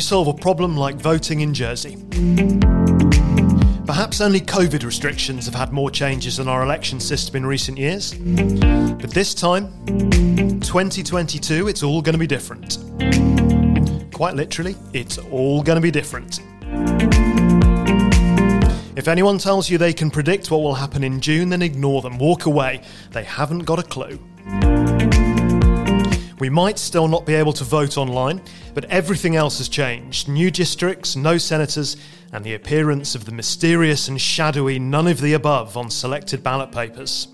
You solve a problem like voting in Jersey? Perhaps only COVID restrictions have had more changes in our election system in recent years. But this time, 2022, it's all going to be different. Quite literally, it's all going to be different. If anyone tells you they can predict what will happen in June, then ignore them, walk away. They haven't got a clue. We might still not be able to vote online, but everything else has changed. New districts, no senators, and the appearance of the mysterious and shadowy none of the above on selected ballot papers.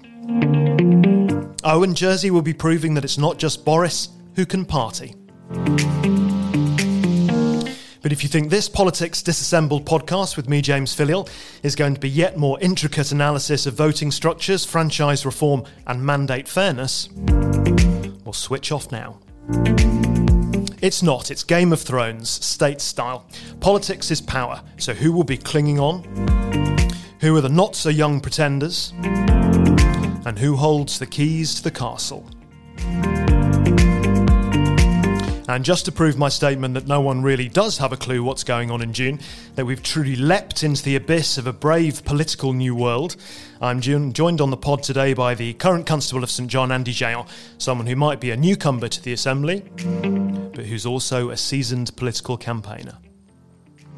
Oh, and Jersey will be proving that it's not just Boris who can party. But if you think this Politics Disassembled podcast with me, James Filleul, is going to be yet more intricate analysis of voting structures, franchise reform, and mandate fairness, We'll switch off now. It's not, it's Game of Thrones, state style. Politics is power, so who will be clinging on? Who are the not so young pretenders? And who holds the keys to the castle? And just to prove my statement that no one really does have a clue what's going on in June, that we've truly leapt into the abyss of a brave political new world, I'm joined on the pod today by the current Constable of St John, Andy Jehan, someone who might be a newcomer to the Assembly, but who's also a seasoned political campaigner.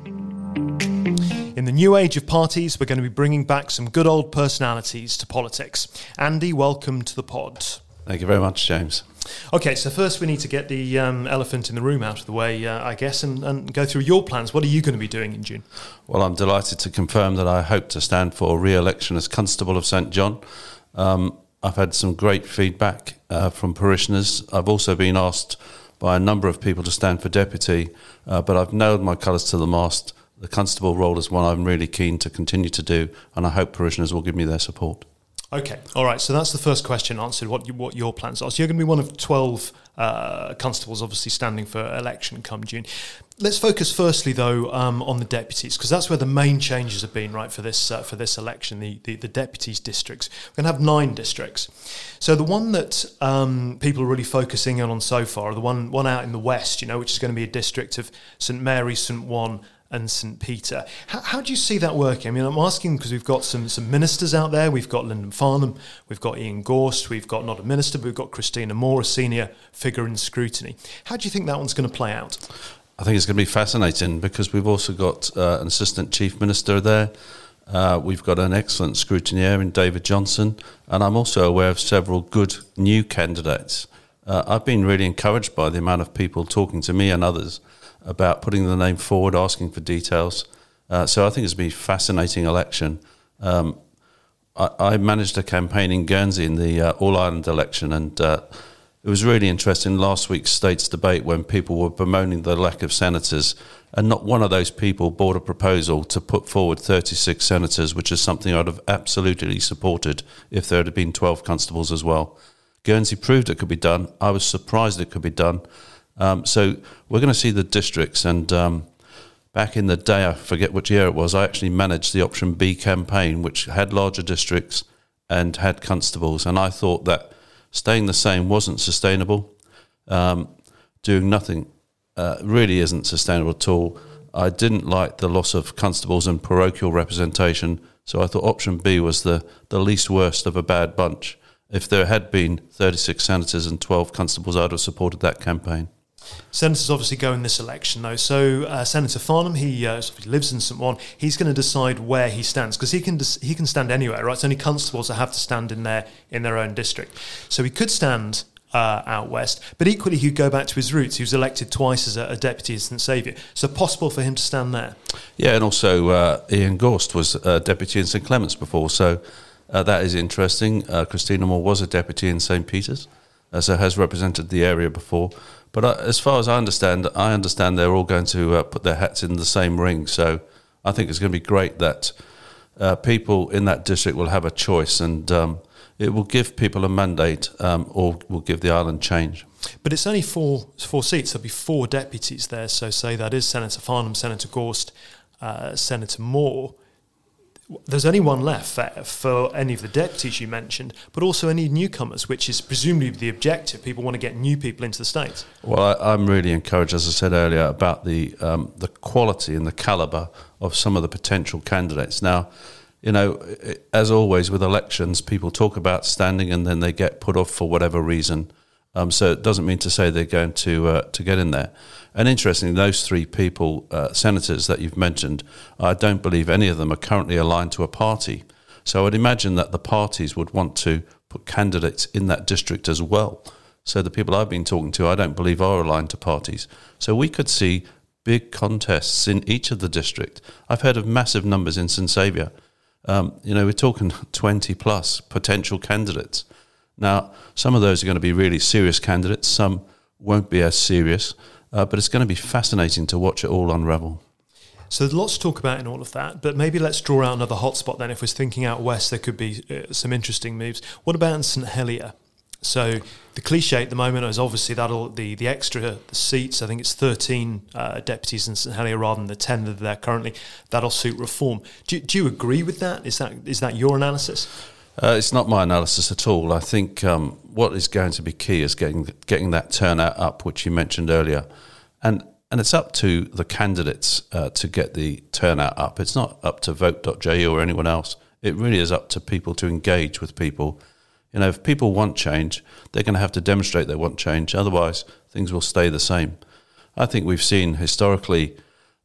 In the new age of parties, we're going to be bringing back some good old personalities to politics. Andy, welcome to the pod. Thank you very much, James. Okay, so first we need to get the um, elephant in the room out of the way, uh, I guess, and, and, go through your plans. What are you going to be doing in June? Well, I'm delighted to confirm that I hope to stand for re election as Constable of St John. Um, I've had some great feedback uh, from parishioners. I've also been asked by a number of people to stand for deputy, uh, but I've nailed my colours to the mast. The constable role is one I'm really keen to continue to do, and I hope parishioners will give me their support. Okay, all right. So that's the first question answered. What you, what your plans are? So you're going to be one of twelve uh, constables, obviously standing for election come June. Let's focus firstly, though, um, on the deputies because that's where the main changes have been, right, for this uh, for this election. The, the, the deputies districts. We're going to have nine districts. So the one that um, people are really focusing in on so far, the one one out in the west, you know, which is going to be a district of St Mary, St Ouen, and St Peter. How, how, do you see that working? I mean, I'm asking because we've got some, some ministers out there. We've got Lyndon Farnham, we've got Ian Gorst, we've got not a minister, but we've got Kristina Moore, a senior figure in scrutiny. How do you think that one's going to play out? I think it's going to be fascinating because we've also got uh, an assistant chief minister there. Uh, we've got an excellent scrutineer in David Johnson, and I'm also aware of several good new candidates. Uh, I've been really encouraged by the amount of people talking to me and others about putting the name forward, asking for details. Uh, so I think it's been a fascinating election. Um, I, I, managed a campaign in Guernsey in the uh, All Island election, and uh, it was really interesting last week's states debate when people were bemoaning the lack of senators, and not one of those people brought a proposal to put forward 36 senators, which is something I'd have absolutely supported if there had been 12 constables as well. Guernsey proved it could be done. I was surprised it could be done. Um, so we're going to see the districts. And um, back in the day, I forget which year it was, I actually managed the Option B campaign, which had larger districts and had constables. And I thought that staying the same wasn't sustainable. Um, doing nothing uh, really isn't sustainable at all. I didn't like the loss of constables and parochial representation, so I thought option B was the, the least worst of a bad bunch. If there had been 36 senators and 12 constables, I'd have supported that campaign. Senators obviously go in this election, though. So uh, Senator Farnham, he, uh, lives in St. Ouen. He's going to decide where he stands because he can he can stand anywhere, right? It's only constables that have to stand in their in their own district. So he could stand uh, out west, but equally he'd go back to his roots. He was elected twice as a, a deputy Saint saviour, so possible for him to stand there. Yeah, and also uh, Ian Gorst was a deputy in St Clement's before, so uh, that is interesting. Uh, Kristina Moore was a deputy in St Peter's, so has represented the area before. But uh, as far as I understand, I understand they're all going to uh, put their hats in the same ring. So I think it's going to be great that uh, people in that district will have a choice, and um, it will give people a mandate, um, or will give the island change. But it's only four four seats. There'll be four deputies there. So say that is Senator Farnham, Senator Gorst, uh, Senator Moore there's only one left for, for, any of the deputies you mentioned, but also any newcomers, which is presumably the objective. People want to get new people into the states. Well, I, am really encouraged, as I said earlier, about the um, the quality and the calibre of some of the potential candidates. Now, you know, as always with elections, people talk about standing and then they get put off for whatever reason. Um, so it doesn't mean to say they're going to uh, to get in there. And interestingly, those three people, uh, senators that you've mentioned, I don't believe any of them are currently aligned to a party. So I would imagine that the parties would want to put candidates in that district as well. So the people I've been talking to, I don't believe are aligned to parties. So we could see big contests in each of the district. I've heard of massive numbers in St Saviour. Um, you know, we're talking 20 plus potential candidates. Now, some of those are going to be really serious candidates, some won't be as serious. Uh, but it's going to be fascinating to watch it all unravel. So there's lots to talk about in all of that, but maybe let's draw out another hotspot then. If we're thinking out west, there could be uh, some interesting moves. What about in St Helier? So the cliche at the moment is obviously that'll the the extra seats. I think it's 13 uh, deputies in St Helier rather than the 10 that are there currently. That'll suit reform. Do, do you agree with that? Is that is that your analysis? Uh, it's not my analysis at all. I think um, what is going to be key is getting getting that turnout up, which you mentioned earlier, and and it's up to the candidates uh, to get the turnout up. It's not up to vote.je or anyone else. It really is up to people to engage with people. You know, if people want change, they're going to have to demonstrate they want change. Otherwise, things will stay the same. I think we've seen historically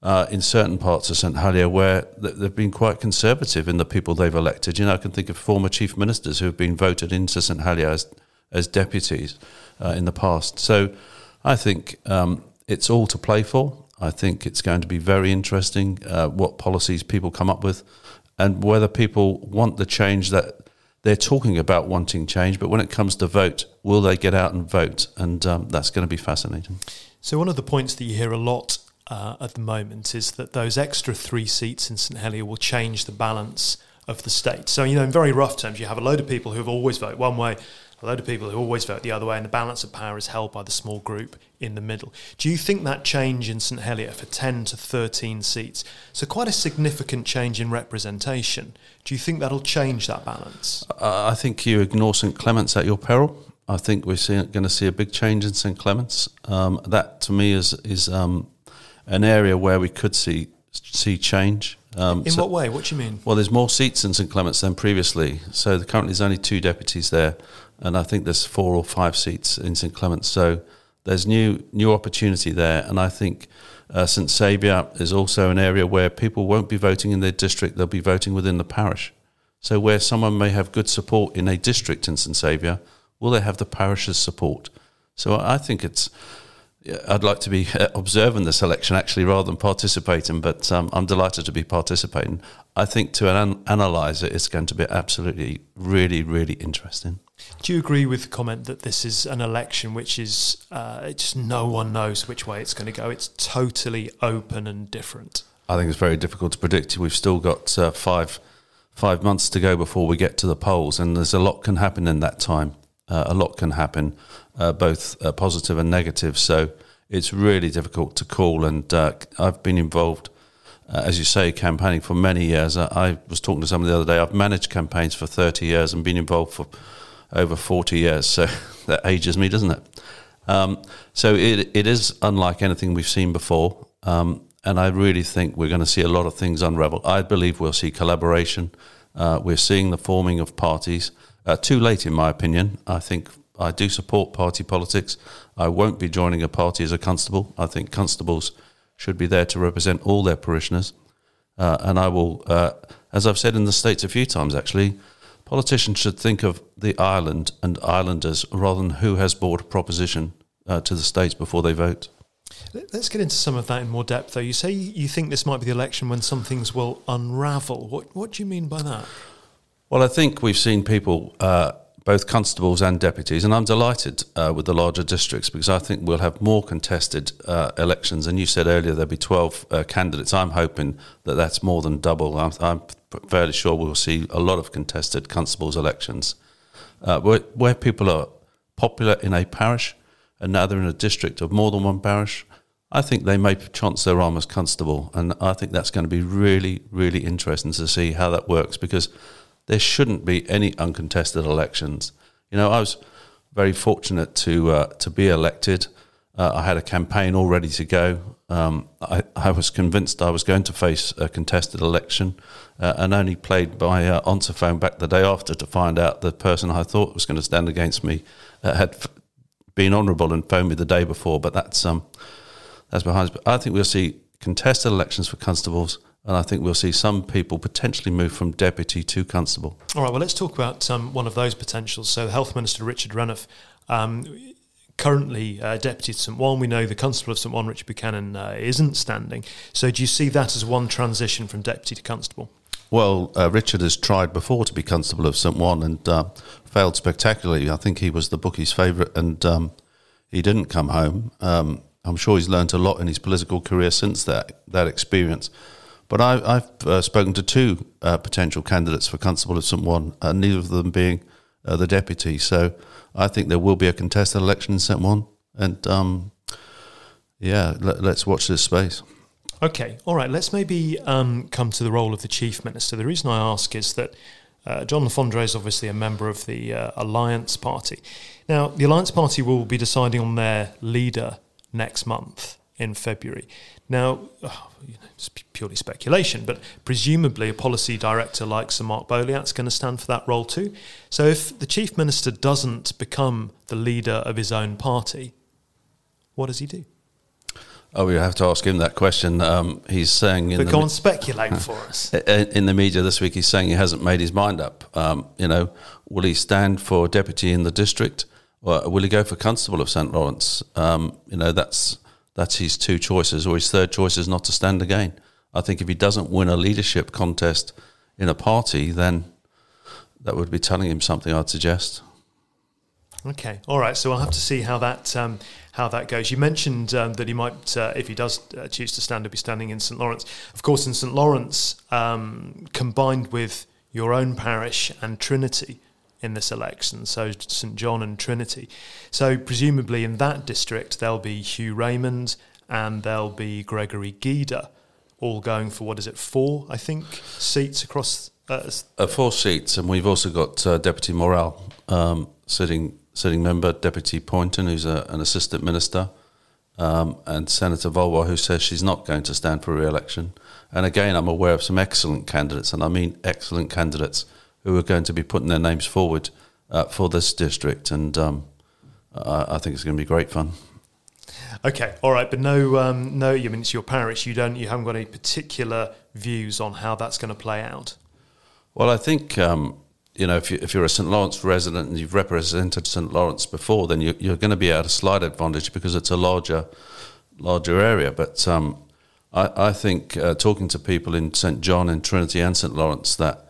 uh, in certain parts of St Helier where they've been quite conservative in the people they've elected. You know, I can think of former chief ministers who have been voted into St Helier as, as deputies uh, in the past. So I think um, it's all to play for. I think it's going to be very interesting uh, what policies people come up with and whether people want the change that they're talking about wanting change, but when it comes to vote, will they get out and vote? And um, that's going to be fascinating. So, one of the points that you hear a lot uh, at the moment is that those extra three seats in St Helier will change the balance of the state. So, you know, in very rough terms, you have a load of people who have always voted one way, a load of people who always vote the other way, and the balance of power is held by the small group in the middle. Do you think that change in St Helier for 10 to 13 seats, so quite a significant change in representation, do you think that'll change that balance? Uh, I think you ignore St Clement's at your peril. I think we're going to see a big change in St Clement's. Um, that to me is is um, an area where we could see see change. Um, in so, what way? What do you mean? Well, there's more seats in St Clement's than previously. So currently there's only two deputies there, and I think there's four or five seats in St Clement's. So there's new new opportunity there, and I think uh, St Saviour is also an area where people won't be voting in their district; they'll be voting within the parish. So where someone may have good support in a district in St Saviour, will they have the parish's support? So I think it's I'd like to be uh, observing this election actually rather than participating, but um, I'm delighted to be participating. I think to an- analyse it, it's going to be absolutely, really, really interesting. Do you agree with the comment that this is an election which is uh, just no one knows which way it's going to go? It's totally open and different. I think it's very difficult to predict. We've still got uh, five five months to go before we get to the polls, and there's a lot can happen in that time. Uh, a lot can happen uh, both uh, positive and negative. So it's really difficult to call. And uh, I've been involved, uh, as you say, campaigning for many years. I, I, was talking to someone the other day. I've managed campaigns for 30 years and been involved for over 40 years. So that ages me, doesn't it? Um, so it, it is unlike anything we've seen before. Um, and I really think we're going to see a lot of things unravel. I believe we'll see collaboration. Uh, we're seeing the forming of parties. Uh, too late, in my opinion. I think I do support party politics. I won't be joining a party as a constable. I think constables should be there to represent all their parishioners. Uh, and I will, uh, as I've said in the States a few times actually, politicians should think of the island and islanders rather than who has brought a proposition uh, to the States before they vote. Let's get into some of that in more depth, though. You say you think this might be the election when some things will unravel. What, what do you mean by that? Well, I think we've seen people uh, both constables and deputies. And I'm delighted uh, with the larger districts because I think we'll have more contested uh, elections. And you said earlier there'll be 12 uh, candidates. I'm hoping that that's more than double. I'm, I'm, fairly sure we'll see a lot of contested constables' elections uh, where, where people are popular in a parish and now they're in a district of more than one parish. I think they may chance their arm as constable, and I think that's going to be really, really interesting to see how that works because there shouldn't be any uncontested elections. You know, I was very fortunate to uh, to be elected. Uh, I had a campaign all ready to go. Um, I, I, was convinced I was going to face a contested election, uh, and only played by uh, answer phone back the day after to find out the person I thought was going to stand against me uh, had f- been honourable and phoned me the day before. But that's um, that's behind us. But I think we'll see contested elections for constables, and I think we'll see some people potentially move from deputy to constable. All right, well, let's talk about um, one of those potentials. So, Health Minister, Richard Renouf, um, currently uh, deputy to St. Ouen. We know the Constable of St. Ouen, Richard Buchanan, uh, isn't standing. So, do you see that as one transition from deputy to constable? Well, uh, Richard has tried before to be Constable of St. Ouen and uh, failed spectacularly. I think he was the bookie's favourite and um, he didn't come home. Um, I'm sure he's learned a lot in his political career since that that experience. But I, have uh, spoken to two uh, potential candidates for Constable of St Ouen, uh, neither of them being uh, the deputy. So I think there will be a contested election in St Ouen, and um, yeah, let, us watch this space. Okay, all right. Let's maybe um, come to the role of the chief minister. The reason I ask is that uh, John Le Fondré is obviously a member of the uh, Alliance Party. Now, the Alliance Party will be deciding on their leader next month in February. Now, oh, you know, it's purely speculation, but presumably a policy director like Sir Mark Boleat's going to stand for that role too. So if the chief minister doesn't become the leader of his own party, what does he do? Oh, we have to ask him that question. Um, he's saying, in but go me- on, speculate for us. In the media this week, he's saying he hasn't made his mind up. Um, you know, will he stand for deputy in the district? Well, will he go for constable of St Lawrence? Um, you know, that's that's his two choices, or his third choice is not to stand again. I think if he doesn't win a leadership contest in a party, then that would be telling him something. I'd suggest. Okay, all right. So we'll have to see how that um, how that goes. You mentioned um, that he might, uh, if he does uh, choose to stand, he'll be standing in St Lawrence. Of course, in St Lawrence, um, combined with your own parish and Trinity, in this election, so St John and Trinity. So presumably in that district there'll be Hugh Raymond and there'll be Gregory Guida, all going for what is it, four I think seats across. Uh, uh, four seats, and we've also got uh, Deputy Morel um, sitting sitting member, Deputy Pointon, who's a, an assistant minister, um, and Senator Vallois, who says she's not going to stand for re-election. And again, I'm aware of some excellent candidates, and I mean excellent candidates who are going to be putting their names forward uh, for this district, and um, I, I, think it's going to be great fun. Okay, all right, but no, um, no. You I mean it's your parish. You don't. You haven't got any particular views on how that's going to play out. Well, I think um, you know if, you, if you're a St Lawrence resident and you've represented St Lawrence before, then you, are going to be at a slight advantage because it's a larger, larger area. But um, I, I, think uh, talking to people in St John and Trinity and St Lawrence that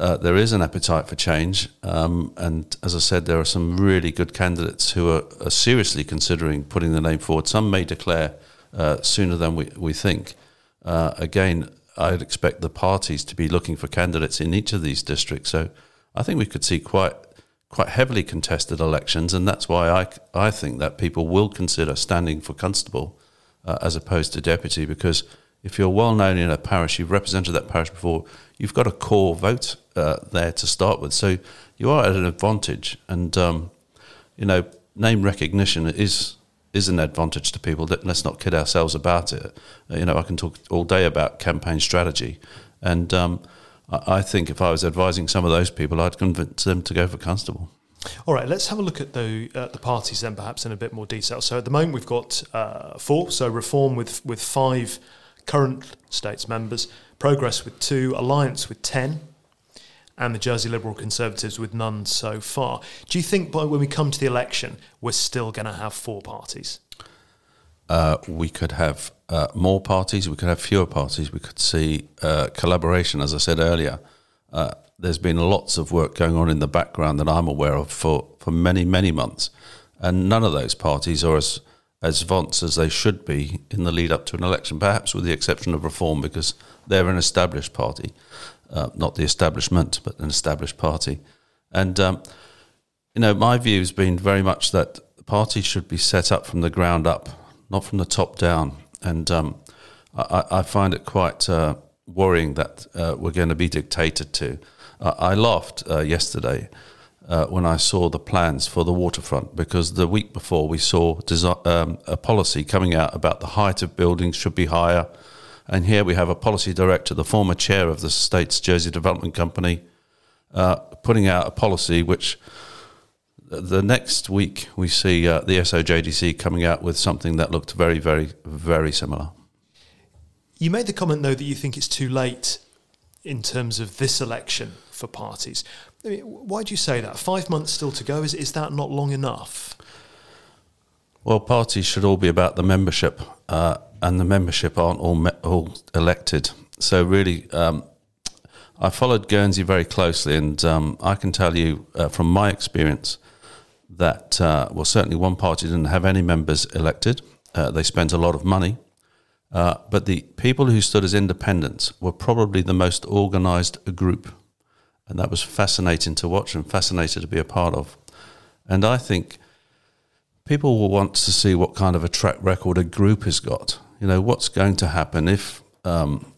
uh, there is an appetite for change. Um, and as I said, there are some really good candidates who are, are seriously considering putting the name forward. Some may declare uh, sooner than we, we think. Uh, again, I'd expect the parties to be looking for candidates in each of these districts. So I think we could see quite quite heavily contested elections, and that's why I, I think that people will consider standing for constable uh, as opposed to deputy because if you're well known in a parish, you've represented that parish before, you've got a core vote uh, there to start with. So you are at an advantage. And, um, you know, name recognition is is an advantage to people. Let's not kid ourselves about it. Uh, you know, I can talk all day about campaign strategy. And um, I think if I was advising some of those people, I'd convince them to go for constable. All right, let's have a look at the uh, the parties then, perhaps in a bit more detail. So at the moment we've got uh, four. So reform with with five current states members, Progress with two, Alliance with 10, and the Jersey Liberal Conservatives with none so far. Do you think by when we come to the election, we're still going to have four parties? Uh, we could have uh, more parties, we could have fewer parties, we could see uh, collaboration, as I said earlier. Uh, there's been lots of work going on in the background that I'm aware of for, for many, many months. And none of those parties are as as vaunts as they should be in the lead up to an election, perhaps with the exception of Reform, because they're an established party, uh, not the establishment, but an established party. And, um, you know, my view has been very much that the party should be set up from the ground up, not from the top down. And um, I, I, find it quite uh, worrying that uh, we're going to be dictated to. I laughed uh, yesterday uh, when I saw the plans for the waterfront because the week before we saw desi- um, a policy coming out about the height of buildings should be higher. And here we have a policy director, the former chair of the state's Jersey Development Company, uh, putting out a policy which the next week we see uh, the SOJDC coming out with something that looked very, very, very similar. You made the comment, though, that you think it's too late in terms of this election for parties. I mean, why do you say that? Five months still to go. Is, is that not long enough? Well, parties should all be about the membership, uh, and the membership aren't all me- all elected. So really, um, I followed Guernsey very closely, and um, I can tell you uh, from my experience that uh, well, certainly one party didn't have any members elected. Uh, they spent a lot of money, uh, but the people who stood as independents were probably the most organised group and that was fascinating to watch and fascinating to be a part of. And I think people will want to see what kind of a track record a group has got. You know, what's going to happen if um,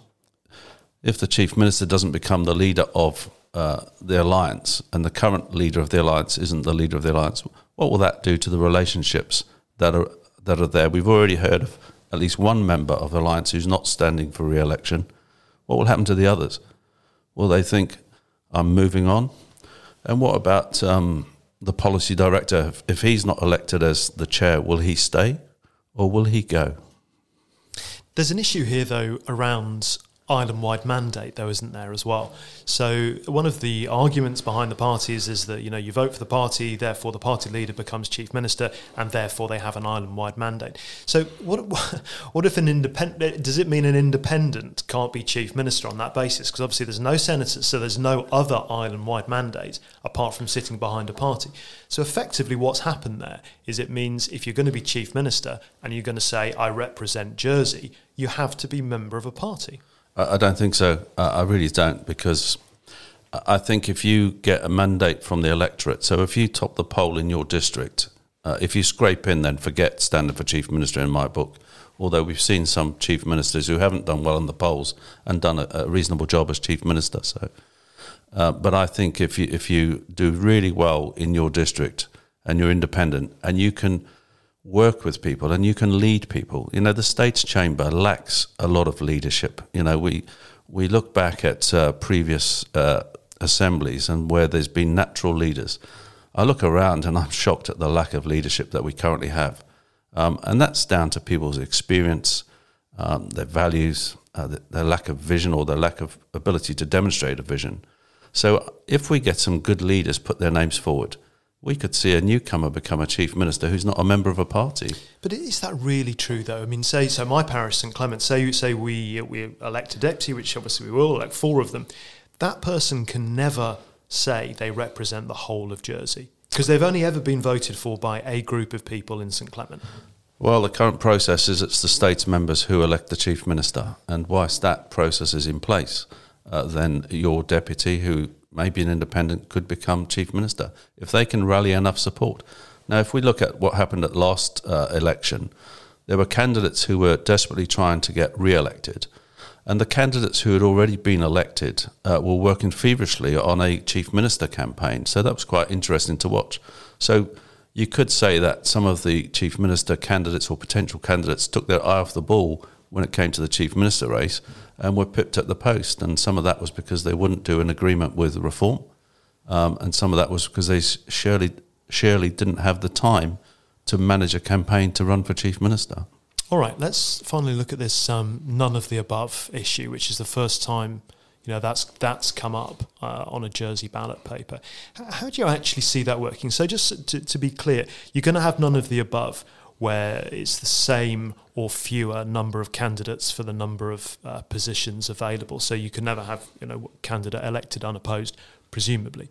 if the chief minister doesn't become the leader of uh, the alliance, and the current leader of the alliance isn't the leader of the alliance. What will that do to the relationships that are that are there? We've already heard of at least one member of the alliance who's not standing for re-election. What will happen to the others? Will they think I'm moving on. And what about um, the policy director? If he's not elected as the chair, will he stay or will he go? There's an issue here, though, around island wide mandate, though, isn't there, as well? So, one of the arguments behind the parties is that, you know, you vote for the party, therefore the party leader becomes chief minister, and therefore they have an island wide mandate. So, what, what if an independent, does it mean an independent can't be chief minister on that basis? Because obviously there's no senators, so there's no other island wide mandate apart from sitting behind a party. So, effectively, what's happened there is it means if you're going to be chief minister and you're going to say, I represent Jersey, you have to be member of a party. I don't think so. I really don't because I think if you get a mandate from the electorate, so if you top the poll in your district, uh, if you scrape in, then forget standing for chief minister in my book. Although we've seen some chief ministers who haven't done well in the polls and done a, a reasonable job as chief minister. So, uh, but I think if you if you do really well in your district and you're independent and you can work with people and you can lead people. You know, the States Chamber lacks a lot of leadership. You know, we we look back at uh, previous uh, assemblies and where there's been natural leaders. I look around and I'm shocked at the lack of leadership that we currently have, um, and that's down to people's experience, um, their values, uh, their lack of vision or their lack of ability to demonstrate a vision. So, if we get some good leaders put their names forward, we could see a newcomer become a chief minister who's not a member of a party. But is that really true, though? I mean, say so. My parish, St Clement. Say say we we elect a deputy, which obviously we will elect four of them. That person can never say they represent the whole of Jersey because they've only ever been voted for by a group of people in St Clement. Well, the current process is it's the states members who elect the chief minister, and whilst that process is in place, uh, then your deputy, who maybe an independent could become chief minister if they can rally enough support. Now, if we look at what happened at last uh, election, there were candidates who were desperately trying to get re-elected, and the candidates who had already been elected uh, were working feverishly on a chief minister campaign. So that was quite interesting to watch. So you could say that some of the chief minister candidates or potential candidates took their eye off the ball when it came to the chief minister race and were pipped at the post. And some of that was because they wouldn't do an agreement with reform, um, and some of that was because they surely surely didn't have the time to manage a campaign to run for chief minister. All right, let's finally look at this um, none of the above issue, which is the first time you know that's that's come up uh, on a Jersey ballot paper. How, how, do you actually see that working? So just to, to be clear, you're going to have none of the above where it's the same or fewer number of candidates for the number of uh, positions available. So you can never have you know candidate elected unopposed, presumably.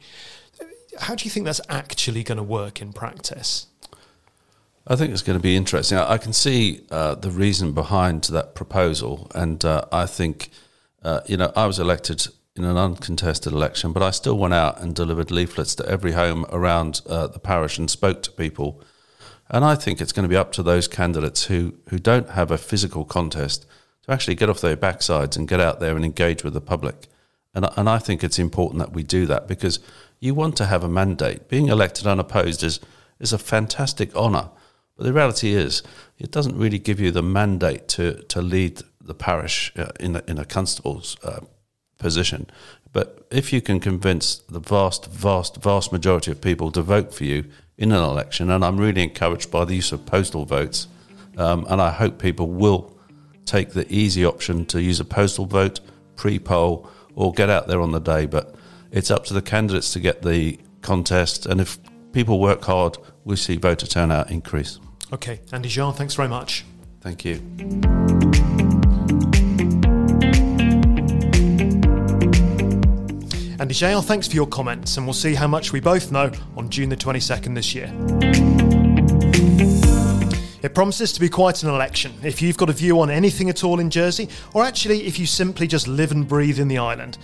How do you think that's actually going to work in practice? I think it's going to be interesting. I, I can see uh, the reason behind that proposal, and uh, I think uh, you know I was elected in an uncontested election, but I still went out and delivered leaflets to every home around uh, the parish and spoke to people And I think it's going to be up to those candidates who, who don't have a physical contest to actually get off their backsides and get out there and engage with the public. And, and I think it's important that we do that because you want to have a mandate. Being elected unopposed is, is a fantastic honour. But the reality is, it doesn't really give you the mandate to, to lead the parish uh, in, a, in a constable's uh, position. But if you can convince the vast, vast, vast majority of people to vote for you in an election, and I'm really encouraged by the use of postal votes, um, and I hope people will take the easy option to use a postal vote, pre poll, or get out there on the day. But it's up to the candidates to get the contest, and if people work hard, we see voter turnout increase. Okay, Andy Jehan, thanks very much. Thank you. Andy Jehan, thanks for your comments, and we'll see how much we both know on June the 22nd this year. It promises to be quite an election. If you've got a view on anything at all in Jersey, or actually if you simply just live and breathe in the island,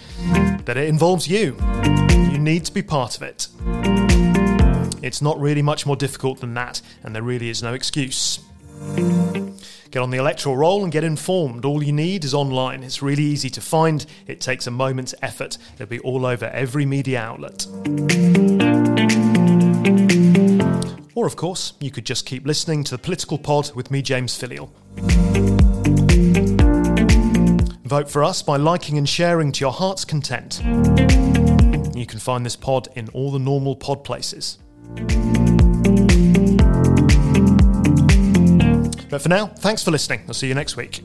that it involves you. You need to be part of it. It's not really much more difficult than that, and there really is no excuse. Get on the electoral roll and get informed. All you need is online. It's really easy to find. It takes a moment's effort. It'll be all over every media outlet. Or, of course, you could just keep listening to the Political Pod with me, James Filleul. Vote for us by liking and sharing to your heart's content. You can find this pod in all the normal pod places. But for now, thanks for listening. I'll see you next week.